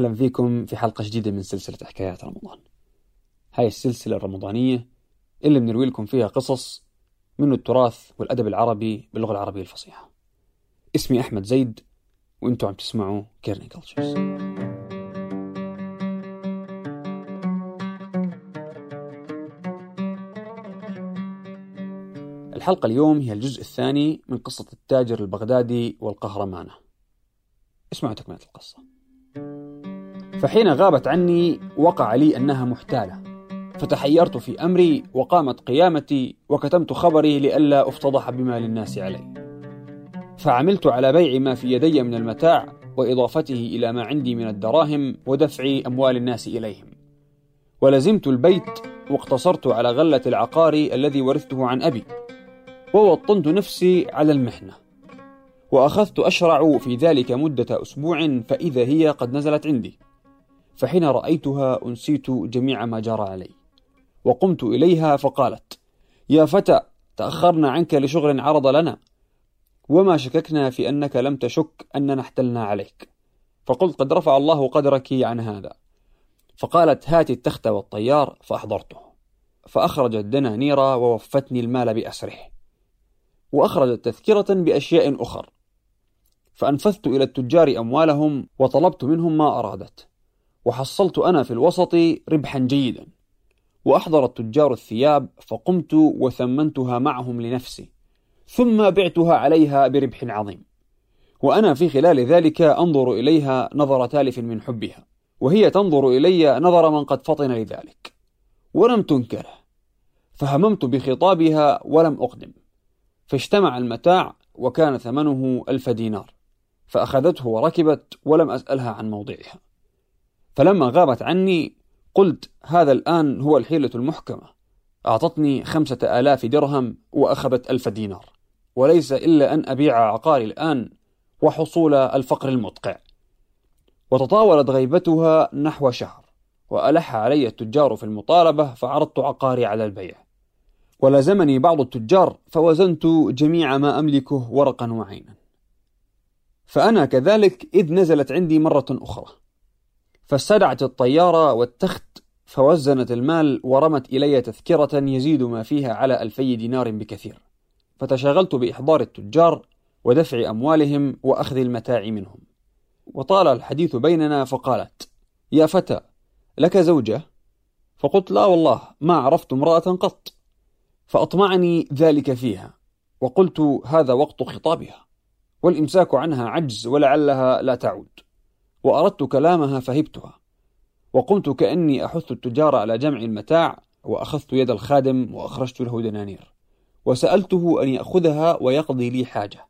أهلا فيكم في حلقة جديدة من سلسلة حكايات رمضان. هاي السلسلة الرمضانية اللي بنروي لكم فيها قصص من التراث والأدب العربي باللغة العربية الفصيحة. اسمي أحمد زيد وأنتم عم تسمعوا كيرني كلتشرز الحلقة اليوم هي الجزء الثاني من قصة التاجر البغدادي والقهرمانة. اسمعوا تكملة القصة. فحين غابت عني وقع لي أنها محتالة. فتحيرت في أمري وقامت قيامتي وكتمت خبري لئلا أفتضح بما للناس علي. فعملت على بيع ما في يدي من المتاع وإضافته إلى ما عندي من الدراهم ودفع أموال الناس إليهم. ولزمت البيت واقتصرت على غلة العقار الذي ورثته عن أبي. ووطنت نفسي على المحنة. وأخذت أشرع في ذلك مدة أسبوع فإذا هي قد نزلت عندي. فحين رأيتها أنسيت جميع ما جرى علي. وقمت إليها فقالت يا فتى تأخرنا عنك لشغل عرض لنا. وما شككنا في أنك لم تشك أننا احتلنا عليك. فقلت قد رفع الله قدرك عن هذا. فقالت هات التخت والطيار. فأحضرته. فأخرجت دنانير ووفتني المال بأسره. وأخرجت تذكرة بأشياء أخر. فأنفذت إلى التجار أموالهم وطلبت منهم ما أرادت. وحصلت أنا في الوسط ربحا جيدا. وأحضر التجار الثياب فقمت وثمنتها معهم لنفسي. ثم بعتها عليها بربح عظيم. وأنا في خلال ذلك أنظر إليها نظر تالف من حبها. وهي تنظر إلي نظر من قد فطن لذلك. ولم تنكره فهممت بخطابها ولم أقدم. فاجتمع المتاع وكان ثمنه ألف دينار. فأخذته وركبت ولم أسألها عن موضعها. فلما غابت عني قلت هذا الآن هو الحيلة المحكمة. أعطتني خمسة آلاف درهم وأخذت ألف دينار. وليس إلا أن أبيع عقاري الآن وحصول الفقر المدقع. وتطاولت غيبتها نحو شهر وألح علي التجار في المطالبة فعرضت عقاري على البيع. ولزمني بعض التجار فوزنت جميع ما أملكه ورقا وعينا. فأنا كذلك إذ نزلت عندي مرة أخرى. فاستدعت الطيارة والتخت فوزنت المال ورمت إلي تذكرة يزيد ما فيها على ألفي دينار بكثير. فتشغلت بإحضار التجار ودفع أموالهم وأخذ المتاع منهم. وطال الحديث بيننا فقالت يا فتى لك زوجة؟ فقلت لا والله ما عرفت امرأة قط. فأطمعني ذلك فيها وقلت هذا وقت خطابها والإمساك عنها عجز ولعلها لا تعود. وأردت كلامها فهبتها وقمت كأني أحث التجار على جمع المتاع وأخذت يد الخادم وأخرجت له دنانير وسألته أن يأخذها ويقضي لي حاجة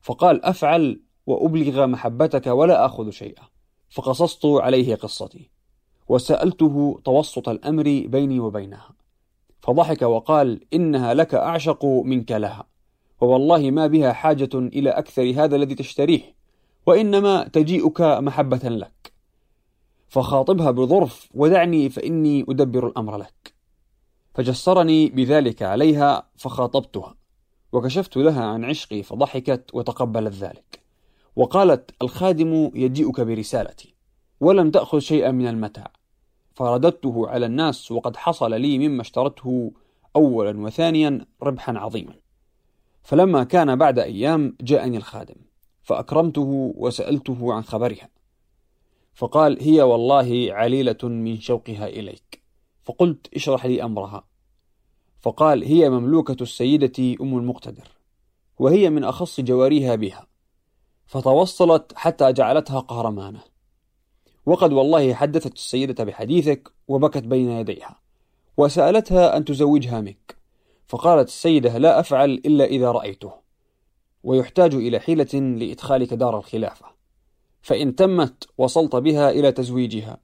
فقال أفعل وأبلغ محبتك ولا آخذ شيئا فقصصت عليه قصتي وسألته توسط الأمر بيني وبينها فضحك وقال إنها لك أعشق منك لها ووالله ما بها حاجة إلى أكثر هذا الذي تشتريه. وإنما تجيئك محبة لك. فخاطبها بظرف ودعني فإني أدبر الأمر لك. فجسرني بذلك عليها فخاطبتها وكشفت لها عن عشقي فضحكت وتقبلت ذلك. وقالت الخادم يجيئك برسالتي ولم تأخذ شيئا من المتاع. فرددته على الناس وقد حصل لي مما اشترته أولا وثانيا ربحا عظيما. فلما كان بعد أيام جاءني الخادم. فأكرمته وسألته عن خبرها. فقال هي والله عليلة من شوقها إليك. فقلت اشرح لي أمرها. فقال هي مملوكة السيدة أم المقتدر وهي من أخص جواريها بها. فتوصلت حتى جعلتها قهرمانة. وقد والله حدثت السيدة بحديثك وبكت بين يديها وسألتها أن تزوجها منك. فقالت السيدة لا أفعل إلا إذا رأيته. ويحتاج إلى حيلة لإدخالك دار الخلافة. فإن تمت وصلت بها إلى تزويجها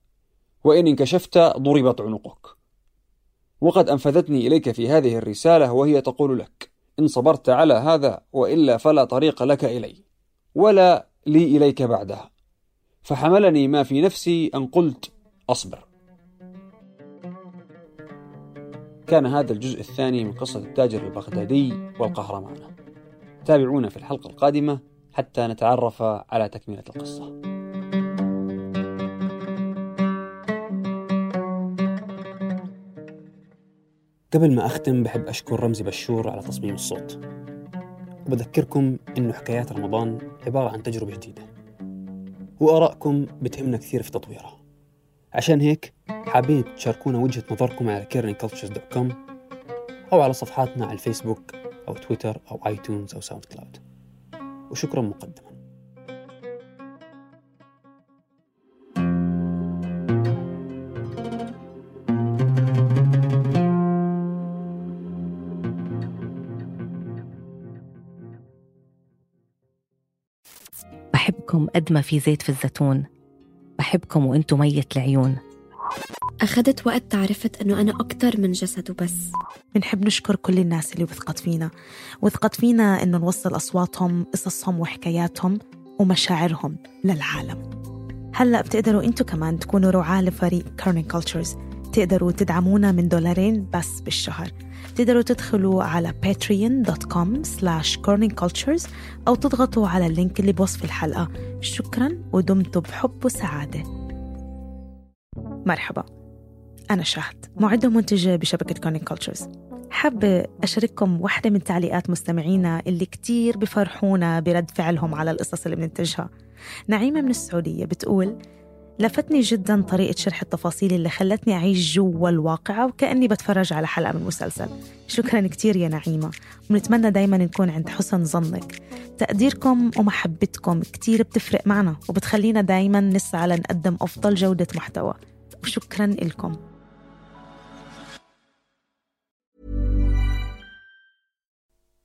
وإن انكشفت ضربت عنقك. وقد أنفذتني إليك في هذه الرسالة وهي تقول لك إن صبرت على هذا وإلا فلا طريق لك إلي ولا لي إليك بعدها. فحملني ما في نفسي أن قلت أصبر. كان هذا الجزء الثاني من قصة التاجر البغدادي والقهرمانة. تابعونا في الحلقة القادمة حتى نتعرف على تكملة القصة. قبل ما أختم بحب أشكر رمزي بشور على تصميم الصوت. وبذكركم إنه حكايات رمضان عبارة عن تجربة جديدة وآرائكم بتهمنا كثير في تطويرها. عشان هيك حابين تشاركونا وجهة نظركم على caringcultures.com أو على صفحاتنا على الفيسبوك أو تويتر أو آيتونز أو ساوند كلاود وشكرا مقدما. بحبكم قد ما في زيت في الزيتون. بحبكم وانتو مية العيون. أخذت وقت تعرفت أنه أنا أكتر من جسد وبس. بنحب نشكر كل الناس اللي وثقت فينا. وثقت فينا إنه نوصل أصواتهم قصصهم وحكاياتهم ومشاعرهم للعالم. هلأ بتقدروا أنتوا كمان تكونوا رعاة لفريق كارنين كولتشرز تقدروا تدعمونا من دولارين بس بالشهر. تقدروا تدخلوا على patreon.com slash corningcultures أو تضغطوا على ال link اللي بوصف الحلقة. شكرا ودمتم بحب وسعادة. مرحبا. أنا شهد معدة ومنتجة بشبكة Kerning Cultures حابة أشارككم واحدة من تعليقات مستمعينا اللي كتير بفرحونا برد فعلهم على القصص اللي بننتجها. نعيمة من السعودية بتقول لفتني جدا طريقة شرح التفاصيل اللي خلتني أعيش جوا الواقعة وكأني بتفرج على حلقة من مسلسل. شكرا كتير يا نعيمة. ونتمنى دايما نكون عند حسن ظنك. تقديركم ومحبتكم كتير بتفرق معنا وبتخلينا دايما نسعى لنقدم أفضل جودة محتوى. وشكرا لكم